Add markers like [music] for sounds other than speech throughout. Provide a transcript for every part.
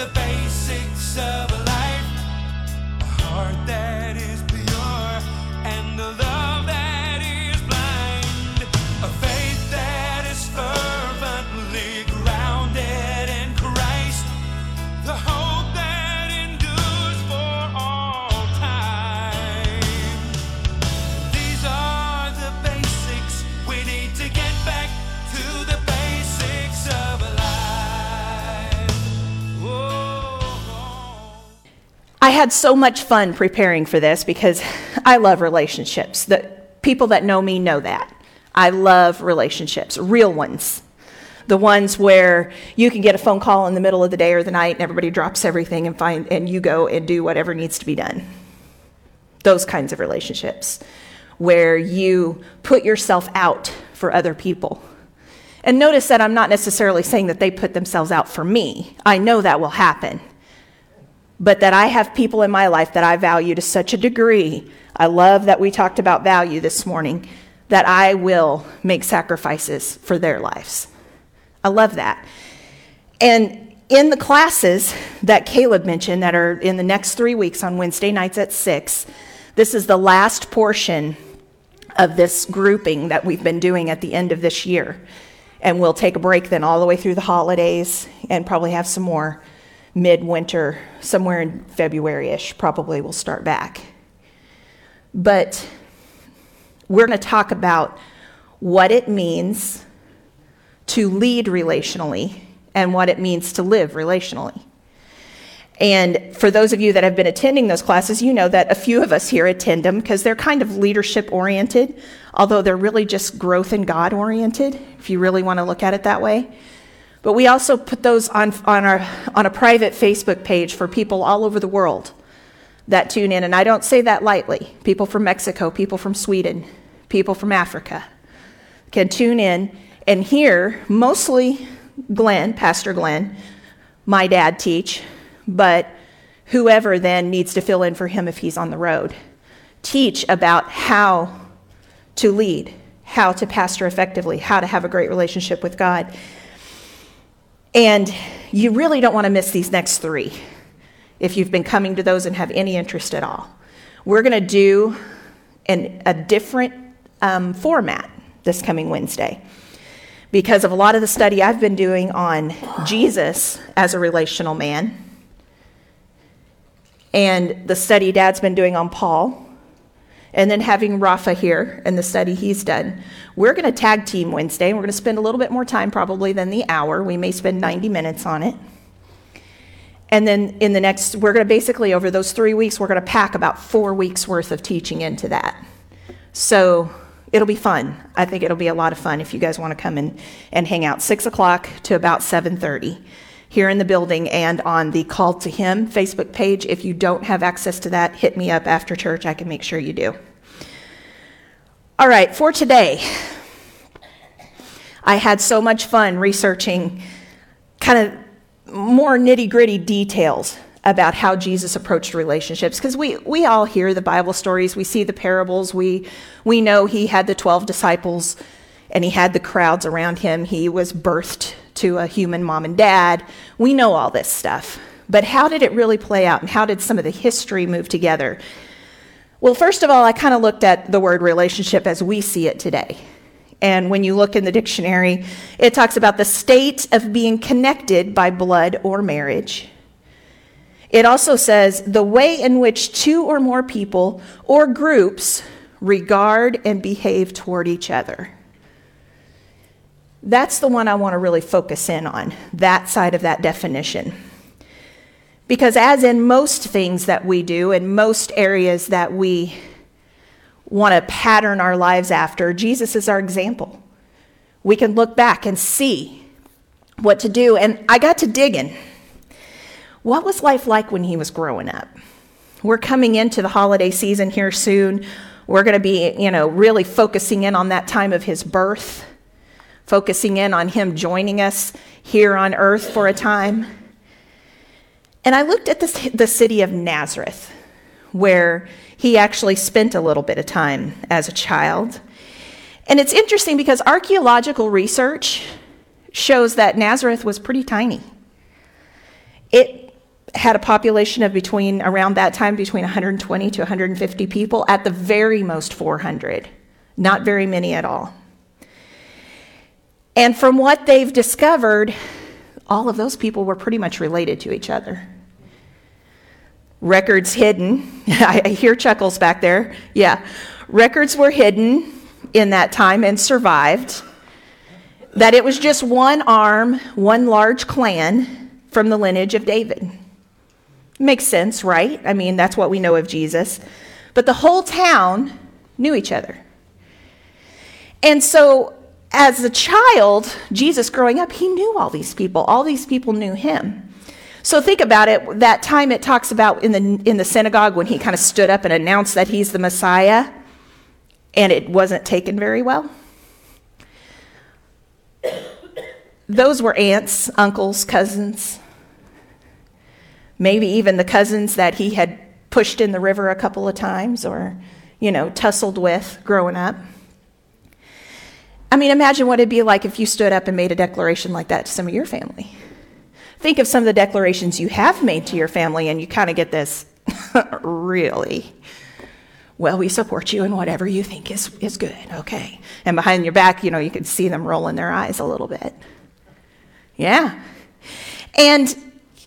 the basics of life. A heart that I had so much fun preparing for this because I love relationships. The people that know me know that. I love relationships, real ones. The ones where you can get a phone call in the middle of the day or the night and everybody drops everything and find and you go and do whatever needs to be done. Those kinds of relationships where you put yourself out for other people. And notice that I'm not necessarily saying that they put themselves out for me. I know that will happen but that I have people in my life that I value to such a degree. I love that we talked about value this morning, that I will make sacrifices for their lives. I love that. And in the classes that Caleb mentioned that are in the next three weeks on Wednesday nights at 6, this is the last portion of this grouping that we've been doing at the end of this year. And we'll take a break then all the way through the holidays and probably have some more midwinter, somewhere in February ish, probably we'll start back. But we're going to talk about what it means to lead relationally and what it means to live relationally. And for those of you that have been attending those classes, you know that a few of us here attend them because they're kind of leadership oriented, although they're really just growth and God oriented, if you really want to look at it that way. But we also put those on, on, our, on a private Facebook page for people all over the world that tune in. And I don't say that lightly. People from Mexico, people from Sweden, people from Africa can tune in and hear mostly Glenn, Pastor Glenn, my dad teach, but whoever then needs to fill in for him if he's on the road. Teach about how to lead, how to pastor effectively, how to have a great relationship with God. And you really don't want to miss these next three if you've been coming to those and have any interest at all. We're going to do an, a different um, format this coming Wednesday because of a lot of the study I've been doing on Jesus as a relational man and the study Dad's been doing on Paul and then having Rafa here and the study he's done. We're going to tag team Wednesday, and we're going to spend a little bit more time probably than the hour. We may spend 90 minutes on it. And then in the next, we're going to basically, over those three weeks, we're going to pack about four weeks worth of teaching into that. So it'll be fun. I think it'll be a lot of fun if you guys want to come in and hang out. Six o'clock to about 7:30 here in the building and on the Call to Him Facebook page. If you don't have access to that, hit me up after church. I can make sure you do. All right, for today, I had so much fun researching kind of more nitty gritty details about how Jesus approached relationships because we, we all hear the Bible stories, we see the parables, we, we know he had the 12 disciples and he had the crowds around him. He was birthed to a human mom and dad. We know all this stuff. But how did it really play out and how did some of the history move together? Well, first of all, I kind of looked at the word relationship as we see it today. And when you look in the dictionary, it talks about the state of being connected by blood or marriage. It also says the way in which two or more people or groups regard and behave toward each other. That's the one I want to really focus in on, that side of that definition. Because, as in most things that we do, in most areas that we want to pattern our lives after, Jesus is our example. We can look back and see what to do. And I got to digging. What was life like when he was growing up? We're coming into the holiday season here soon. We're going to be, you know, really focusing in on that time of his birth focusing in on Him joining us here on earth for a time. And I looked at the, the city of Nazareth, where he actually spent a little bit of time as a child. And it's interesting because archaeological research shows that Nazareth was pretty tiny. It had a population of between, around that time, between 120 to 150 people, at the very most 400. Not very many at all. And from what they've discovered, all of those people were pretty much related to each other. Records hidden. [laughs] I hear chuckles back there. Yeah. Records were hidden in that time and survived. That it was just one arm, one large clan from the lineage of David. Makes sense, right? I mean, that's what we know of Jesus. But the whole town knew each other. And so as a child, Jesus growing up, he knew all these people. All these people knew him. So think about it. That time it talks about in the, in the synagogue when he kind of stood up and announced that he's the Messiah, and it wasn't taken very well. Those were aunts, uncles, cousins, maybe even the cousins that he had pushed in the river a couple of times or, you know, tussled with growing up. I mean, imagine what it'd be like if you stood up and made a declaration like that to some of your family. Think of some of the declarations you have made to your family, and you kind of get this [laughs] really. Well, we support you in whatever you think is, is good, okay. And behind your back, you know, you can see them rolling their eyes a little bit. Yeah. And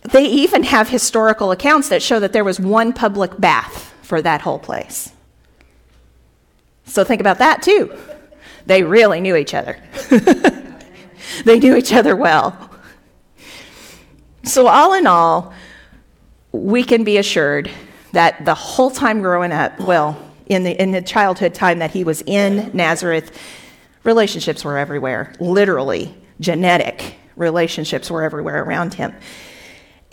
they even have historical accounts that show that there was one public bath for that whole place. So think about that too. They really knew each other. [laughs] they knew each other well. So, all in all, we can be assured that the whole time growing up, well, in the, in the childhood time that he was in Nazareth, relationships were everywhere. Literally, genetic relationships were everywhere around him.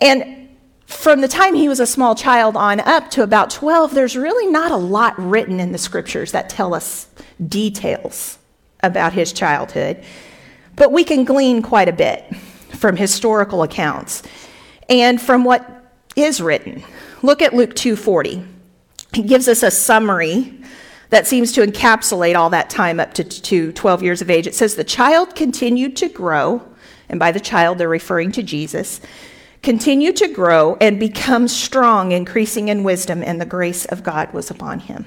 And from the time he was a small child on up to about 12, there's really not a lot written in the scriptures that tell us details about his childhood, but we can glean quite a bit from historical accounts and from what is written. Look at Luke 2:40. He gives us a summary that seems to encapsulate all that time up to, to 12 years of age. It says the child continued to grow, and by the child they're referring to Jesus, continued to grow and become strong, increasing in wisdom, and the grace of God was upon him.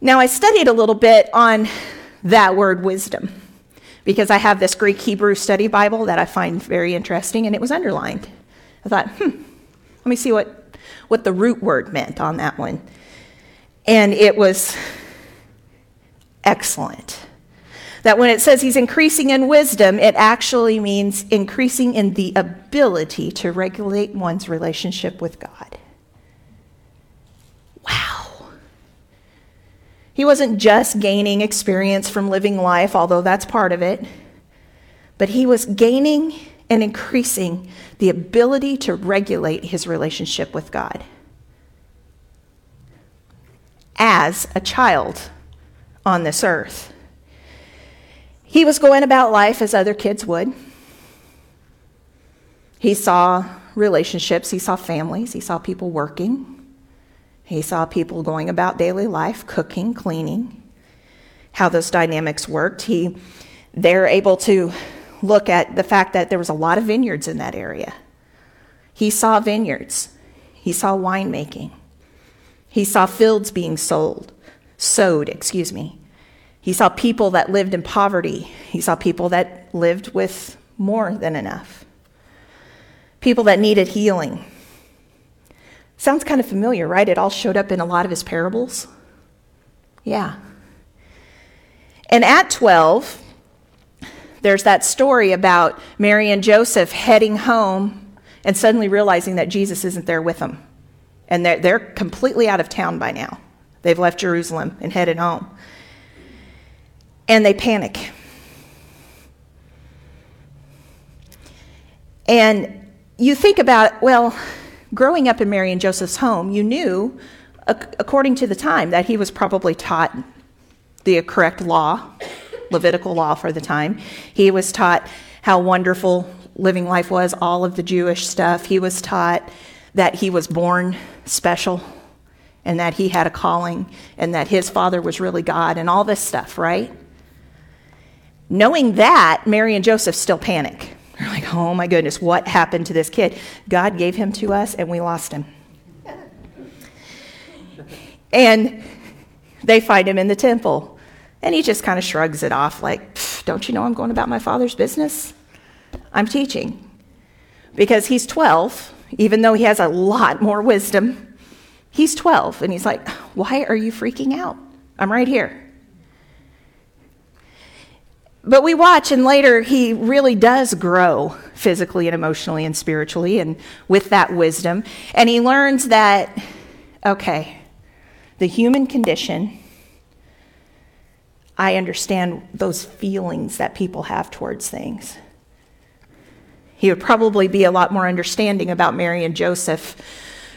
Now, I studied a little bit on that word wisdom because I have this Greek Hebrew study Bible that I find very interesting, and it was underlined. I thought, hmm, let me see what, what the root word meant on that one. And it was excellent. That when it says he's increasing in wisdom, it actually means increasing in the ability to regulate one's relationship with God. He wasn't just gaining experience from living life, although that's part of it, but he was gaining and increasing the ability to regulate his relationship with God as a child on this earth. He was going about life as other kids would. He saw relationships, he saw families, he saw people working. He saw people going about daily life, cooking, cleaning, how those dynamics worked. He, they're able to look at the fact that there was a lot of vineyards in that area. He saw vineyards. He saw winemaking. He saw fields being sold, sowed, excuse me. He saw people that lived in poverty. He saw people that lived with more than enough. People that needed healing. Sounds kind of familiar, right? It all showed up in a lot of his parables. Yeah. And at 12, there's that story about Mary and Joseph heading home and suddenly realizing that Jesus isn't there with them. And they're, they're completely out of town by now. They've left Jerusalem and headed home. And they panic. And you think about, well, growing up in Mary and Joseph's home, you knew, according to the time, that he was probably taught the correct law, Levitical law for the time. He was taught how wonderful living life was, all of the Jewish stuff. He was taught that he was born special and that he had a calling and that his father was really God and all this stuff, right? Knowing that, Mary and Joseph still panic. They're like, oh my goodness, what happened to this kid? God gave him to us and we lost him. And they find him in the temple. And he just kind of shrugs it off, like, don't you know I'm going about my father's business? I'm teaching. Because he's 12, even though he has a lot more wisdom, he's 12. And he's like, why are you freaking out? I'm right here. But we watch, and later he really does grow physically and emotionally and spiritually, and with that wisdom. And he learns that, okay, the human condition, I understand those feelings that people have towards things. He would probably be a lot more understanding about Mary and Joseph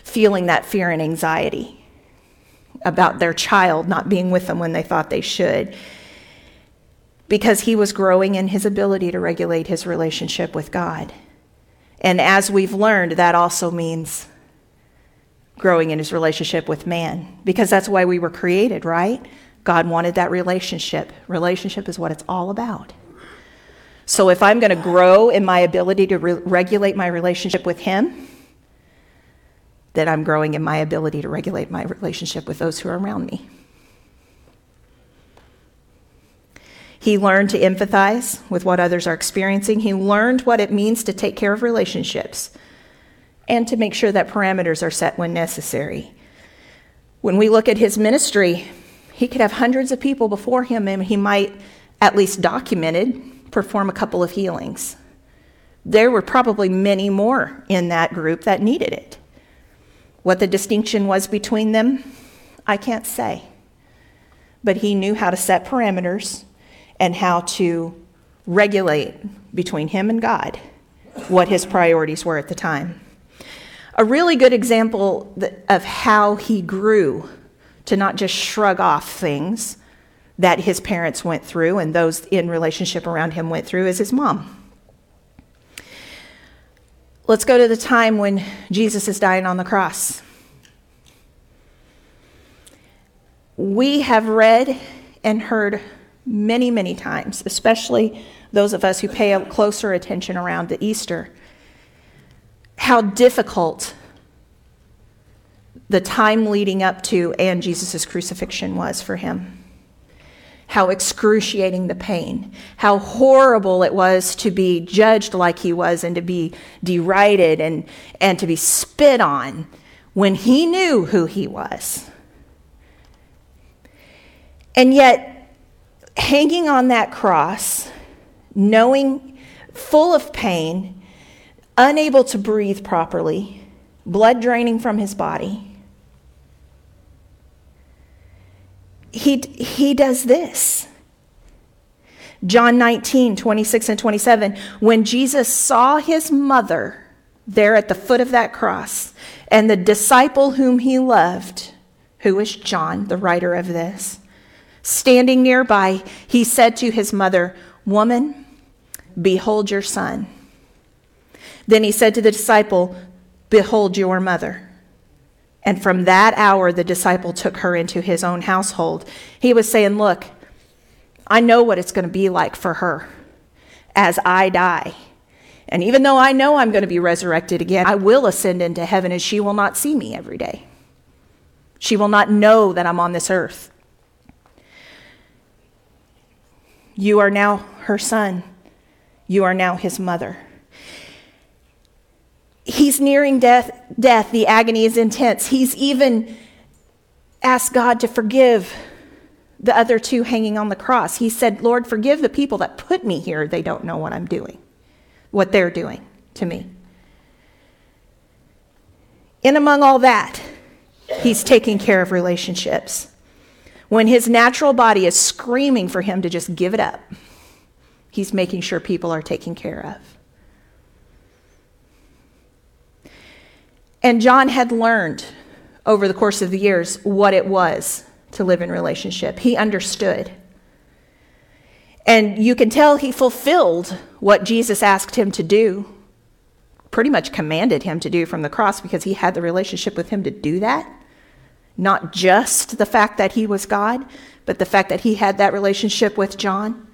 feeling that fear and anxiety about their child not being with them when they thought they should because he was growing in his ability to regulate his relationship with God. And as we've learned, that also means growing in his relationship with man, because that's why we were created, right? God wanted that relationship. Relationship is what it's all about. So if I'm going to grow in my ability to re- regulate my relationship with him, then I'm growing in my ability to regulate my relationship with those who are around me. He learned to empathize with what others are experiencing. He learned what it means to take care of relationships and to make sure that parameters are set when necessary. When we look at his ministry, he could have hundreds of people before him and he might, at least documented, perform a couple of healings. There were probably many more in that group that needed it. What the distinction was between them, I can't say. But he knew how to set parameters and how to regulate between him and God what his priorities were at the time. A really good example of how he grew to not just shrug off things that his parents went through and those in relationship around him went through is his mom. Let's go to the time when Jesus is dying on the cross. We have read and heard many, many times, especially those of us who pay a closer attention around the Easter, how difficult the time leading up to and Jesus' crucifixion was for him. How excruciating the pain, how horrible it was to be judged like he was and to be derided and, and to be spit on when he knew who he was. And yet, hanging on that cross, knowing, full of pain, unable to breathe properly, blood draining from his body, he, he does this. John 19, 26 and 27, when Jesus saw his mother there at the foot of that cross and the disciple whom he loved, who is John, the writer of this, Standing nearby, he said to his mother, Woman, behold your son. Then he said to the disciple, Behold your mother. And from that hour, the disciple took her into his own household. He was saying, Look, I know what it's going to be like for her as I die. And even though I know I'm going to be resurrected again, I will ascend into heaven and she will not see me every day. She will not know that I'm on this earth. You are now her son. You are now his mother. He's nearing death, death. The agony is intense. He's even asked God to forgive the other two hanging on the cross. He said, Lord, forgive the people that put me here. They don't know what I'm doing, what they're doing to me. And among all that, he's taking care of relationships when his natural body is screaming for him to just give it up, he's making sure people are taken care of. And John had learned over the course of the years what it was to live in relationship. He understood. And you can tell he fulfilled what Jesus asked him to do, pretty much commanded him to do from the cross because he had the relationship with him to do that. Not just the fact that he was God, but the fact that he had that relationship with John.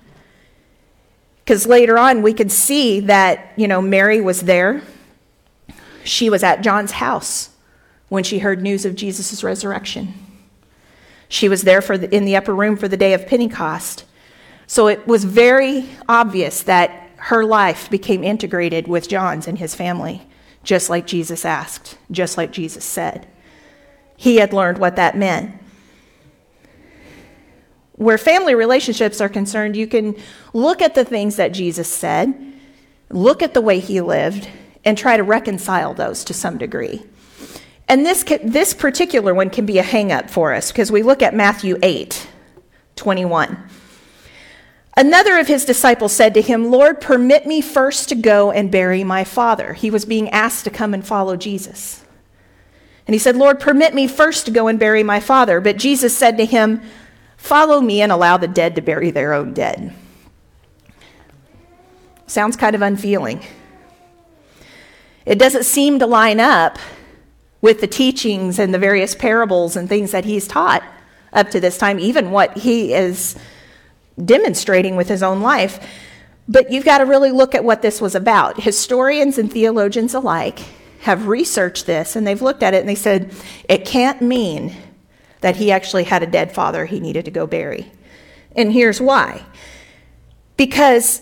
Because later on, we could see that, you know, Mary was there. She was at John's house when she heard news of Jesus' resurrection. She was there for the, in the upper room for the day of Pentecost. So it was very obvious that her life became integrated with John's and his family, just like Jesus asked, just like Jesus said. He had learned what that meant. Where family relationships are concerned, you can look at the things that Jesus said, look at the way he lived, and try to reconcile those to some degree. And this, this particular one can be a hang up for us because we look at Matthew 8 21. Another of his disciples said to him, Lord, permit me first to go and bury my father. He was being asked to come and follow Jesus. And he said, Lord, permit me first to go and bury my father. But Jesus said to him, Follow me and allow the dead to bury their own dead. Sounds kind of unfeeling. It doesn't seem to line up with the teachings and the various parables and things that he's taught up to this time, even what he is demonstrating with his own life. But you've got to really look at what this was about. Historians and theologians alike have researched this and they've looked at it and they said it can't mean that he actually had a dead father he needed to go bury. And here's why because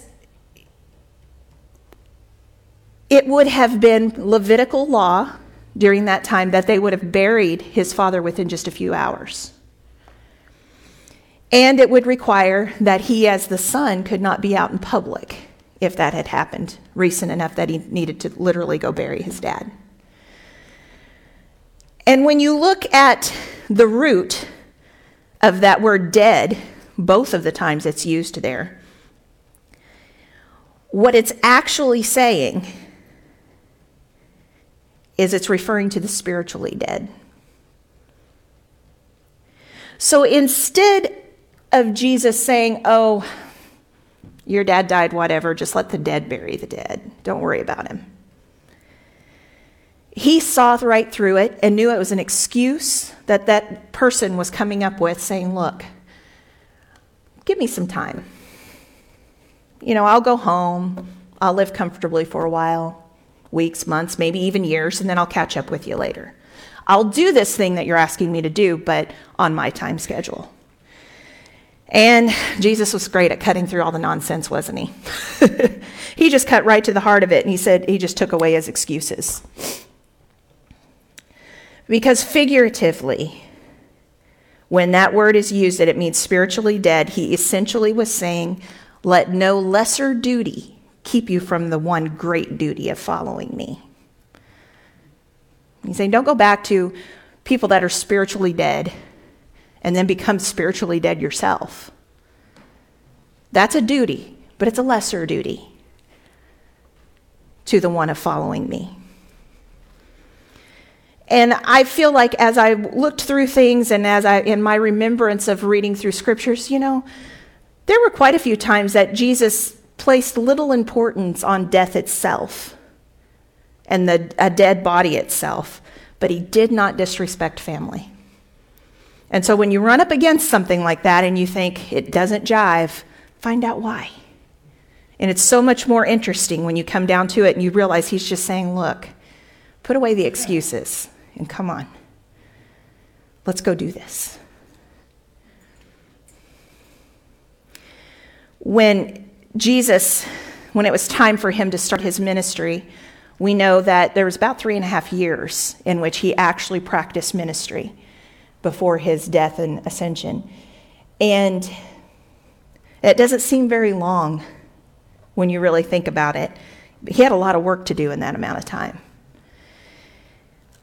it would have been Levitical law during that time that they would have buried his father within just a few hours. And it would require that he, as the son, could not be out in public if that had happened recent enough that he needed to literally go bury his dad. And when you look at the root of that word dead, both of the times it's used there, what it's actually saying is it's referring to the spiritually dead. So instead of Jesus saying, Oh, your dad died, whatever, just let the dead bury the dead, don't worry about him. He saw right through it and knew it was an excuse that that person was coming up with, saying, Look, give me some time. You know, I'll go home, I'll live comfortably for a while weeks, months, maybe even years, and then I'll catch up with you later. I'll do this thing that you're asking me to do, but on my time schedule. And Jesus was great at cutting through all the nonsense, wasn't he? [laughs] he just cut right to the heart of it, and he said he just took away his excuses. Because figuratively, when that word is used that it means spiritually dead, he essentially was saying, let no lesser duty keep you from the one great duty of following me. He's saying, don't go back to people that are spiritually dead and then become spiritually dead yourself. That's a duty, but it's a lesser duty to the one of following me. And I feel like as I looked through things and as I, in my remembrance of reading through scriptures, you know, there were quite a few times that Jesus placed little importance on death itself and the, a dead body itself, but he did not disrespect family. And so when you run up against something like that and you think it doesn't jive, find out why. And it's so much more interesting when you come down to it and you realize he's just saying, look, put away the excuses and come on. Let's go do this. When Jesus, when it was time for him to start his ministry, we know that there was about three and a half years in which he actually practiced ministry before his death and ascension. And it doesn't seem very long when you really think about it. He had a lot of work to do in that amount of time.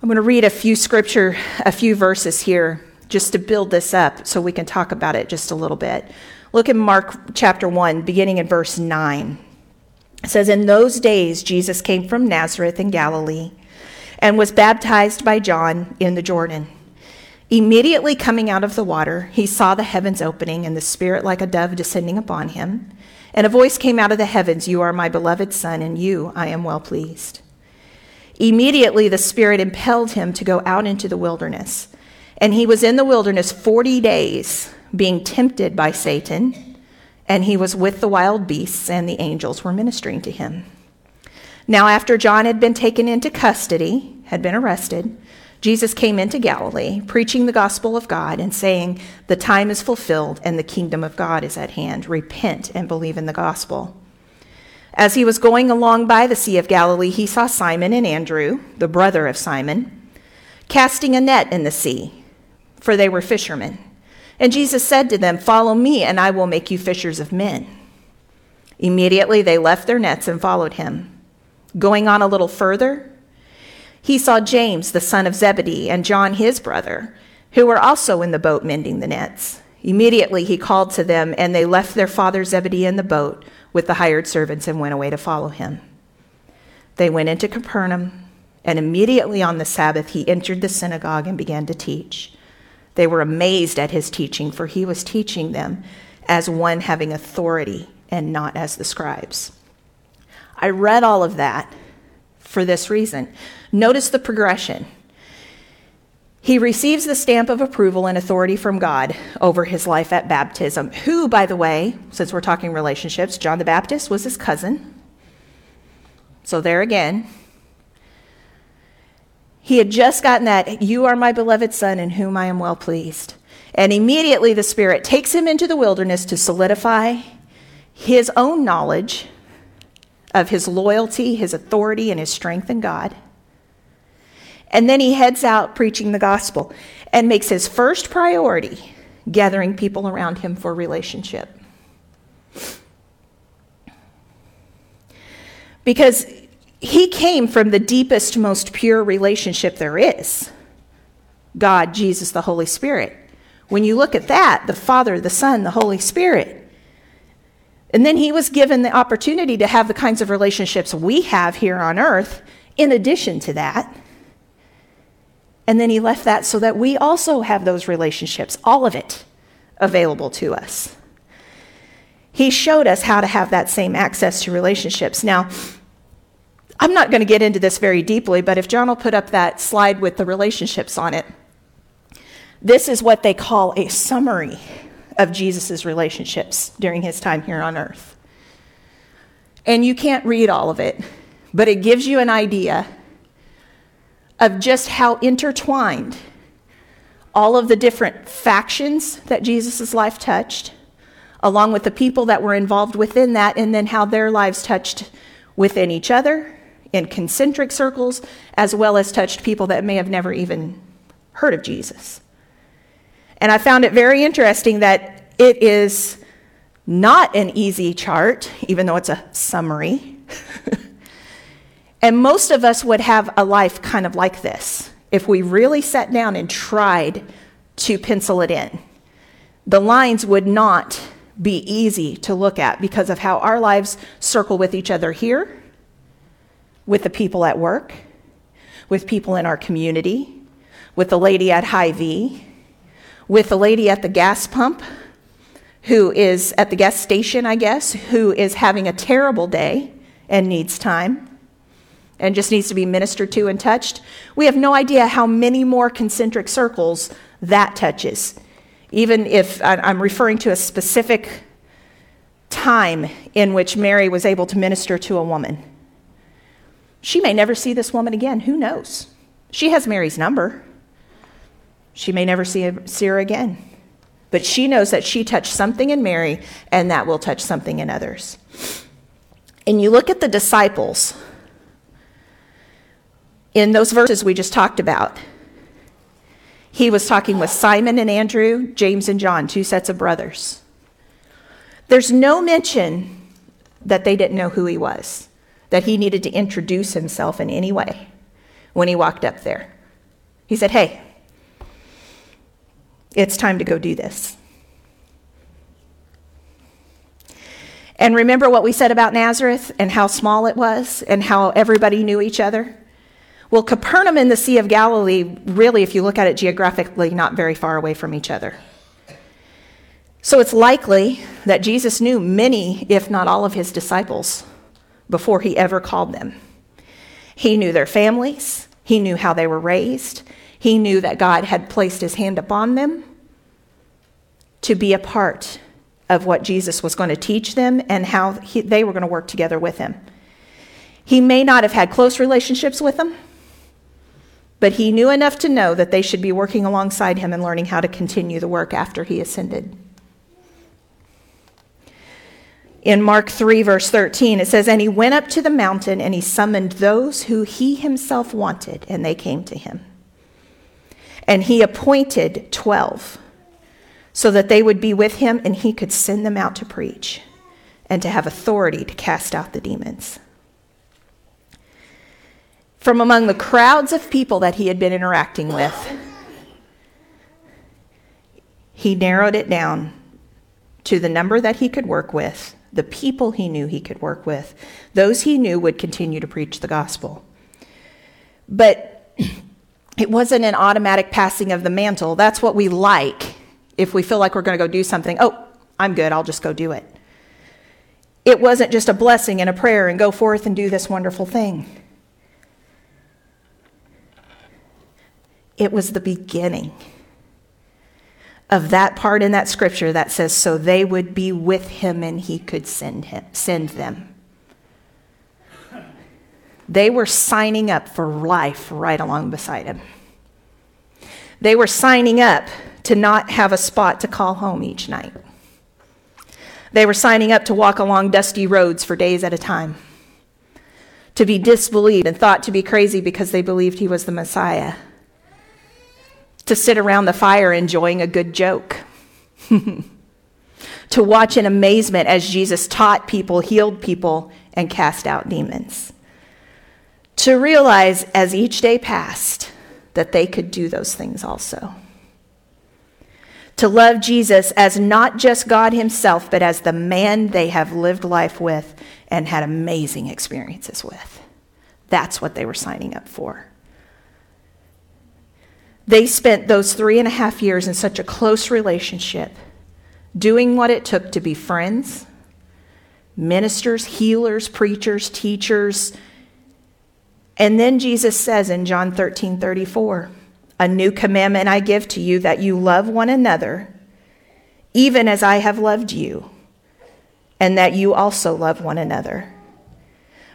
I'm going to read a few scripture, a few verses here just to build this up so we can talk about it just a little bit. Look at Mark chapter 1, beginning in verse 9. It says, In those days, Jesus came from Nazareth in Galilee and was baptized by John in the Jordan. Immediately coming out of the water, he saw the heavens opening and the Spirit like a dove descending upon him. And a voice came out of the heavens You are my beloved Son, and you I am well pleased. Immediately the Spirit impelled him to go out into the wilderness. And he was in the wilderness 40 days being tempted by Satan, and he was with the wild beasts, and the angels were ministering to him. Now, after John had been taken into custody, had been arrested, Jesus came into Galilee, preaching the gospel of God and saying, The time is fulfilled and the kingdom of God is at hand. Repent and believe in the gospel. As he was going along by the Sea of Galilee, he saw Simon and Andrew, the brother of Simon, casting a net in the sea, for they were fishermen. And Jesus said to them, Follow me, and I will make you fishers of men. Immediately they left their nets and followed him. Going on a little further, he saw James, the son of Zebedee, and John, his brother, who were also in the boat mending the nets. Immediately he called to them, and they left their father Zebedee in the boat with the hired servants and went away to follow him. They went into Capernaum, and immediately on the Sabbath he entered the synagogue and began to teach. They were amazed at his teaching, for he was teaching them as one having authority and not as the scribes. I read all of that for this reason. Notice the progression. He receives the stamp of approval and authority from God over his life at baptism, who, by the way, since we're talking relationships, John the Baptist was his cousin. So, there again, he had just gotten that, You are my beloved Son, in whom I am well pleased. And immediately the Spirit takes him into the wilderness to solidify his own knowledge of his loyalty, his authority, and his strength in God. And then he heads out preaching the gospel and makes his first priority gathering people around him for relationship. Because he came from the deepest, most pure relationship there is God, Jesus, the Holy Spirit. When you look at that, the Father, the Son, the Holy Spirit. And then he was given the opportunity to have the kinds of relationships we have here on earth in addition to that. And then he left that so that we also have those relationships, all of it, available to us. He showed us how to have that same access to relationships. Now, I'm not going to get into this very deeply, but if John will put up that slide with the relationships on it, this is what they call a summary of Jesus' relationships during his time here on earth. And you can't read all of it, but it gives you an idea of just how intertwined all of the different factions that Jesus' life touched, along with the people that were involved within that, and then how their lives touched within each other in concentric circles, as well as touched people that may have never even heard of Jesus. And I found it very interesting that it is not an easy chart, even though it's a summary. [laughs] And most of us would have a life kind of like this if we really sat down and tried to pencil it in. The lines would not be easy to look at because of how our lives circle with each other here, with the people at work, with people in our community, with the lady at Hy-Vee, with the lady at the gas pump who is at the gas station, I guess, who is having a terrible day and needs time and just needs to be ministered to and touched, we have no idea how many more concentric circles that touches. Even if I'm referring to a specific time in which Mary was able to minister to a woman. She may never see this woman again. Who knows? She has Mary's number. She may never see, her again. But she knows that she touched something in Mary, and that will touch something in others. And you look at the disciples in those verses we just talked about. He was talking with Simon and Andrew, James and John, two sets of brothers. There's no mention that they didn't know who he was, that he needed to introduce himself in any way when he walked up there. He said, Hey, it's time to go do this. And remember what we said about Nazareth and how small it was and how everybody knew each other? Well, Capernaum and the Sea of Galilee, really, if you look at it geographically, not very far away from each other. So it's likely that Jesus knew many, if not all, of his disciples before he ever called them. He knew their families, he knew how they were raised, he knew that God had placed his hand upon them to be a part of what Jesus was going to teach them and how he, they were going to work together with him. He may not have had close relationships with them, but he knew enough to know that they should be working alongside him and learning how to continue the work after he ascended. In Mark 3, verse 13, it says, And he went up to the mountain and he summoned those who he himself wanted, and they came to him. And he appointed 12 so that they would be with him and he could send them out to preach and to have authority to cast out the demons. From among the crowds of people that he had been interacting with, he narrowed it down to the number that he could work with, the people he knew he could work with, those he knew would continue to preach the gospel. But it wasn't an automatic passing of the mantle. That's what we like if we feel like we're going to go do something. Oh, I'm good, I'll just go do it. It wasn't just a blessing and a prayer and go forth and do this wonderful thing. It was the beginning of that part in that scripture that says, so they would be with him and he could send him, send them. They were signing up for life right along beside him. They were signing up to not have a spot to call home each night. They were signing up to walk along dusty roads for days at a time, to be disbelieved and thought to be crazy because they believed he was the Messiah to sit around the fire enjoying a good joke, [laughs] to watch in amazement as Jesus taught people, healed people, and cast out demons, to realize as each day passed that they could do those things also. To love Jesus as not just God Himself, but as the man they have lived life with and had amazing experiences with. That's what they were signing up for. They spent those three and a half years in such a close relationship, doing what it took to be friends, ministers, healers, preachers, teachers. And then Jesus says in John 13 34, A new commandment I give to you that you love one another, even as I have loved you, and that you also love one another.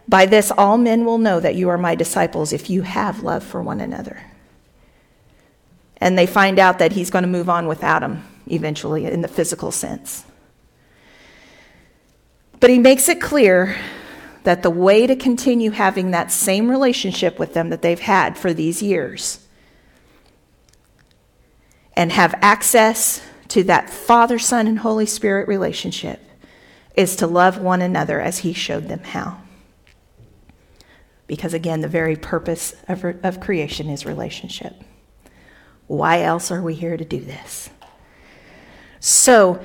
By this, all men will know that you are my disciples if you have love for one another and they find out that he's going to move on without them eventually in the physical sense. But he makes it clear that the way to continue having that same relationship with them that they've had for these years and have access to that Father, Son, and Holy Spirit relationship is to love one another as he showed them how. Because again, the very purpose of, of creation is relationship. Why else are we here to do this? So,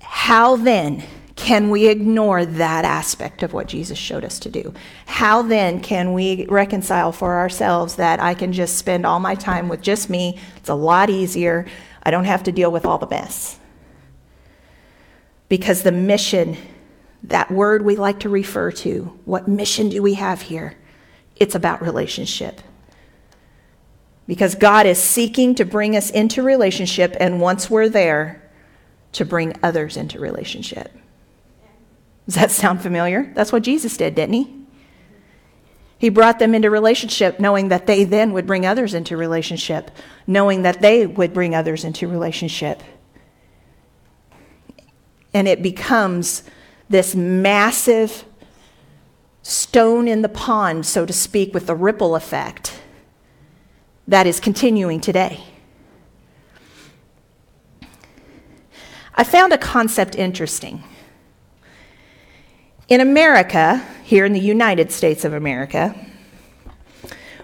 how then can we ignore that aspect of what Jesus showed us to do? How then can we reconcile for ourselves that I can just spend all my time with just me? It's a lot easier. I don't have to deal with all the mess. Because the mission, that word we like to refer to, what mission do we have here? It's about relationship because God is seeking to bring us into relationship, and once we're there, to bring others into relationship. Does that sound familiar? That's what Jesus did, didn't he? He brought them into relationship, knowing that they then would bring others into relationship, knowing that they would bring others into relationship. And it becomes this massive stone in the pond, so to speak, with the ripple effect that is continuing today. I found a concept interesting. In America, here in the United States of America,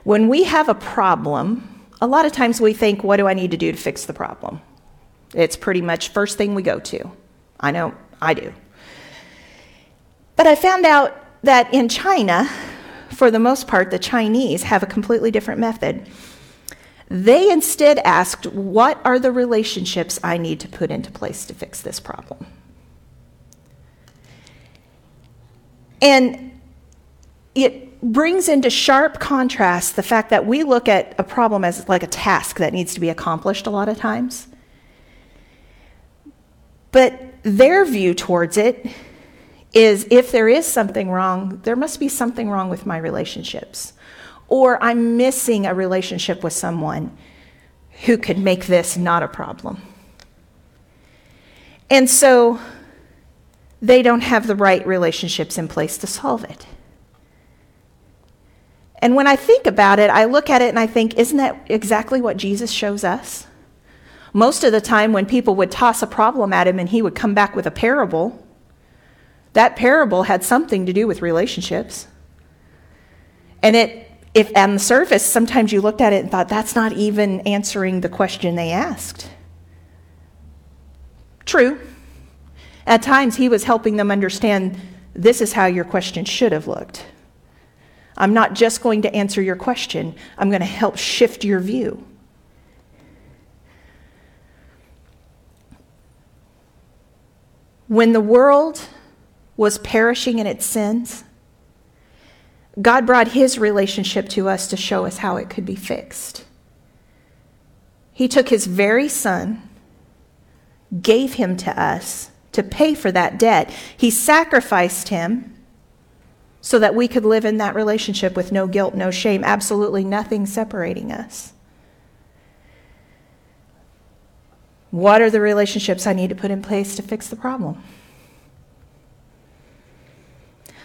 when we have a problem, a lot of times we think, what do I need to do to fix the problem? It's pretty much first thing we go to. I know I do. But I found out that in China, for the most part, the Chinese have a completely different method. They instead asked, What are the relationships I need to put into place to fix this problem? And it brings into sharp contrast the fact that we look at a problem as like a task that needs to be accomplished a lot of times. But their view towards it is if there is something wrong, there must be something wrong with my relationships. Or I'm missing a relationship with someone who could make this not a problem. And so they don't have the right relationships in place to solve it. And when I think about it, I look at it and I think, isn't that exactly what Jesus shows us? Most of the time, when people would toss a problem at him and he would come back with a parable, that parable had something to do with relationships. And it, if on the surface, sometimes you looked at it and thought, that's not even answering the question they asked. True. At times, he was helping them understand this is how your question should have looked. I'm not just going to answer your question, I'm going to help shift your view. When the world was perishing in its sins, God brought his relationship to us to show us how it could be fixed. He took his very son, gave him to us to pay for that debt. He sacrificed him so that we could live in that relationship with no guilt, no shame, absolutely nothing separating us. What are the relationships I need to put in place to fix the problem?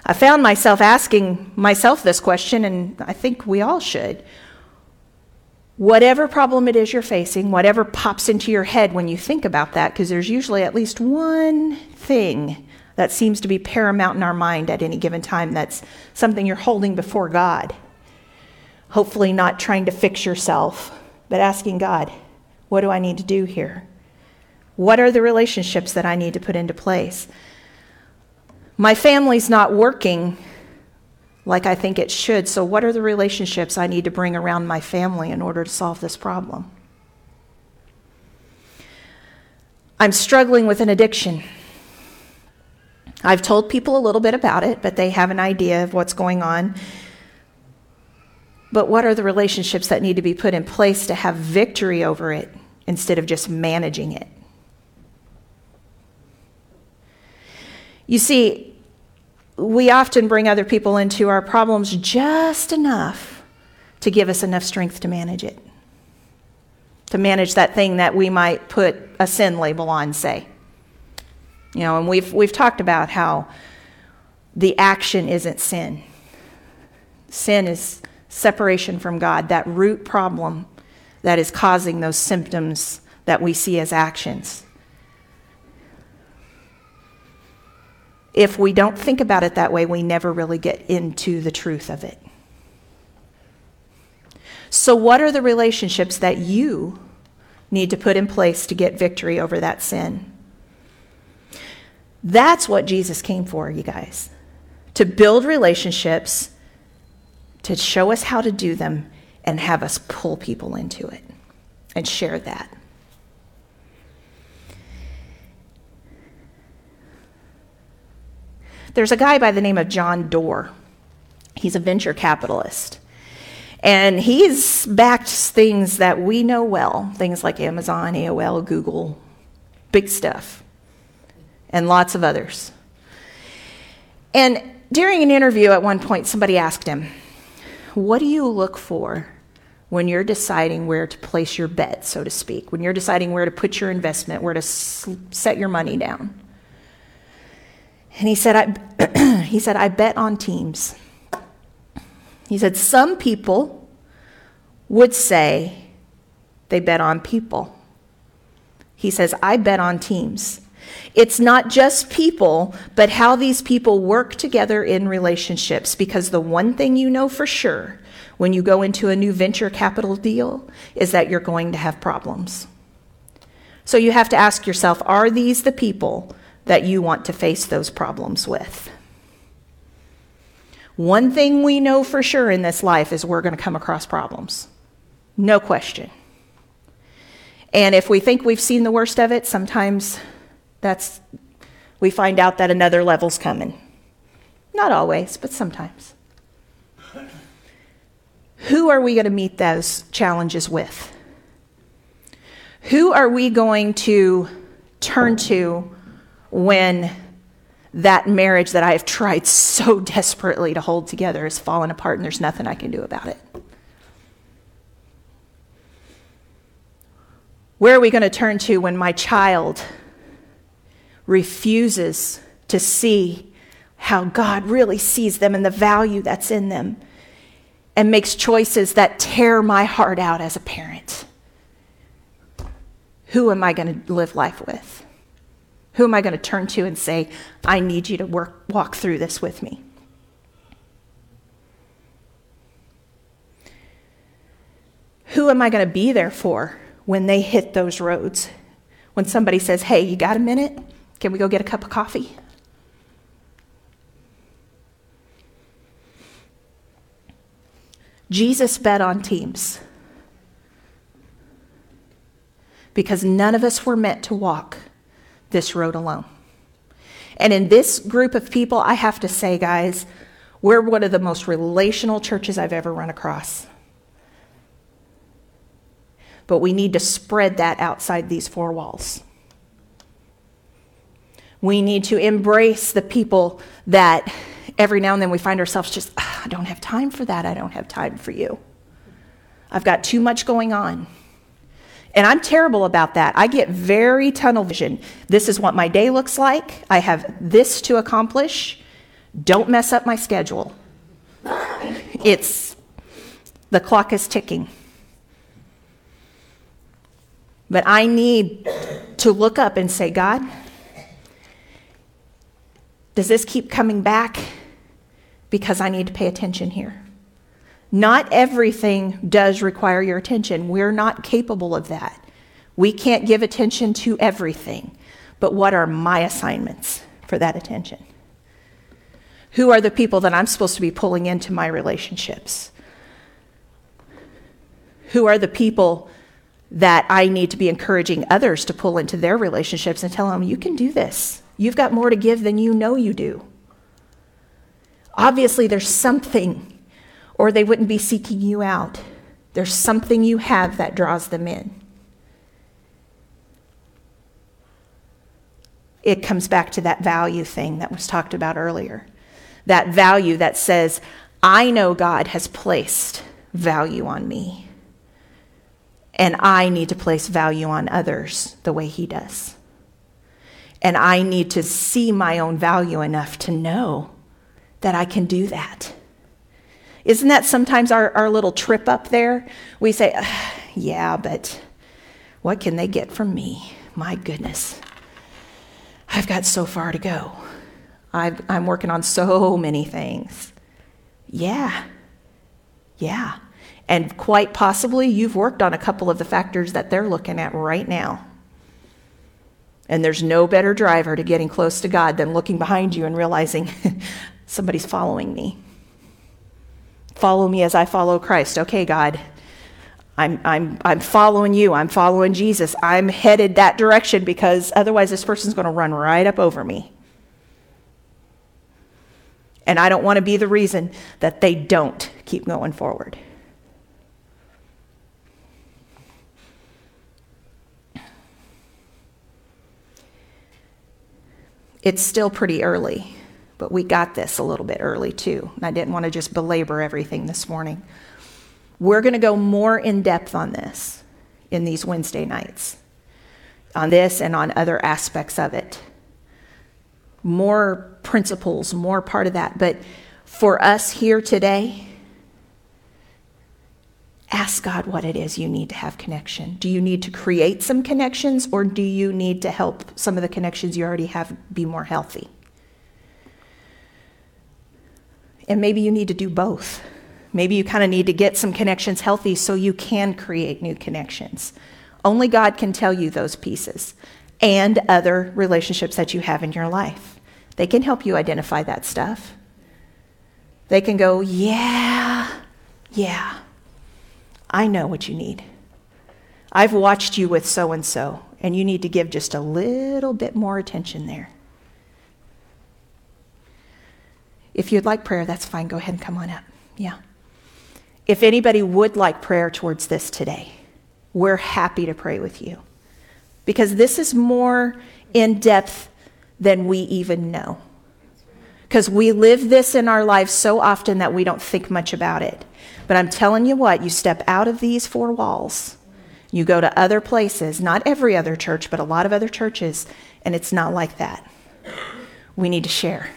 I found myself asking myself this question, and I think we all should. Whatever problem it is you're facing, whatever pops into your head when you think about that, because there's usually at least one thing that seems to be paramount in our mind at any given time. That's something you're holding before God. Hopefully, not trying to fix yourself, but asking God, what do I need to do here? What are the relationships that I need to put into place? My family's not working like I think it should, so what are the relationships I need to bring around my family in order to solve this problem? I'm struggling with an addiction. I've told people a little bit about it, but they have an idea of what's going on. But what are the relationships that need to be put in place to have victory over it instead of just managing it? You see, we often bring other people into our problems just enough to give us enough strength to manage it, to manage that thing that we might put a sin label on, say. You know, and we've, we've talked about how the action isn't sin. Sin is separation from God, that root problem that is causing those symptoms that we see as actions. If we don't think about it that way, we never really get into the truth of it. So, what are the relationships that you need to put in place to get victory over that sin? That's what Jesus came for, you guys. To build relationships, to show us how to do them, and have us pull people into it and share that. There's a guy by the name of John Doerr. He's a venture capitalist. And he's backed things that we know well, things like Amazon, AOL, Google, big stuff and lots of others. And during an interview at one point, somebody asked him, What do you look for when you're deciding where to place your bet, so to speak, when you're deciding where to put your investment, where to set your money down? And he said, I, [clears throat] he said, I bet on teams. He said, Some people would say they bet on people. He says, I bet on teams. It's not just people, but how these people work together in relationships. Because the one thing you know for sure when you go into a new venture capital deal is that you're going to have problems. So you have to ask yourself are these the people that you want to face those problems with? One thing we know for sure in this life is we're going to come across problems. No question. And if we think we've seen the worst of it, sometimes that's we find out that another level's coming. Not always, but sometimes. Who are we going to meet those challenges with? Who are we going to turn to when that marriage that I have tried so desperately to hold together has fallen apart and there's nothing I can do about it? Where are we going to turn to when my child refuses to see how God really sees them and the value that's in them and makes choices that tear my heart out as a parent? Who am I going to live life with? Who am I going to turn to and say, I need you to work, walk through this with me? Who am I going to be there for when they hit those roads? When somebody says, Hey, you got a minute? Can we go get a cup of coffee? Jesus bet on teams because none of us were meant to walk this road alone. And in this group of people, I have to say, guys, we're one of the most relational churches I've ever run across. But we need to spread that outside these four walls. We need to embrace the people that every now and then we find ourselves just, I don't have time for that. I don't have time for you. I've got too much going on. And I'm terrible about that. I get very tunnel vision. This is what my day looks like. I have this to accomplish. Don't mess up my schedule. It's the clock is ticking. But I need to look up and say, God, does this keep coming back? Because I need to pay attention here. Not everything does require your attention. We're not capable of that. We can't give attention to everything. But what are my assignments for that attention? Who are the people that I'm supposed to be pulling into my relationships? Who are the people that I need to be encouraging others to pull into their relationships and tell them, you can do this? You've got more to give than you know you do. Obviously, there's something or they wouldn't be seeking you out. There's something you have that draws them in. It comes back to that value thing that was talked about earlier. That value that says, I know God has placed value on me, and I need to place value on others the way He does. And I need to see my own value enough to know that I can do that. Isn't that sometimes our, our little trip up there? We say, yeah, but what can they get from me? My goodness. I've got so far to go. i am working on so many things. Yeah. Yeah. And quite possibly you've worked on a couple of the factors that they're looking at right now. And there's no better driver to getting close to God than looking behind you and realizing [laughs] somebody's following me. Follow me as I follow Christ. Okay, God, I'm, I'm, I'm following you. I'm following Jesus. I'm headed that direction because otherwise this person's going to run right up over me. And I don't want to be the reason that they don't keep going forward. It's still pretty early but we got this a little bit early too. And I didn't want to just belabor everything this morning. We're going to go more in depth on this in these Wednesday nights, on this and on other aspects of it. More principles, more part of that. But for us here today, ask God what it is you need to have connection. Do you need to create some connections or do you need to help some of the connections you already have be more healthy? And maybe you need to do both. Maybe you kind of need to get some connections healthy so you can create new connections. Only God can tell you those pieces and other relationships that you have in your life. They can help you identify that stuff. They can go, yeah, yeah, I know what you need. I've watched you with so and so, and you need to give just a little bit more attention there. If you'd like prayer, that's fine. Go ahead and come on up. Yeah. If anybody would like prayer towards this today, we're happy to pray with you. Because this is more in depth than we even know. Because we live this in our lives so often that we don't think much about it. But I'm telling you what, you step out of these four walls, you go to other places, not every other church, but a lot of other churches, and it's not like that. We need to share.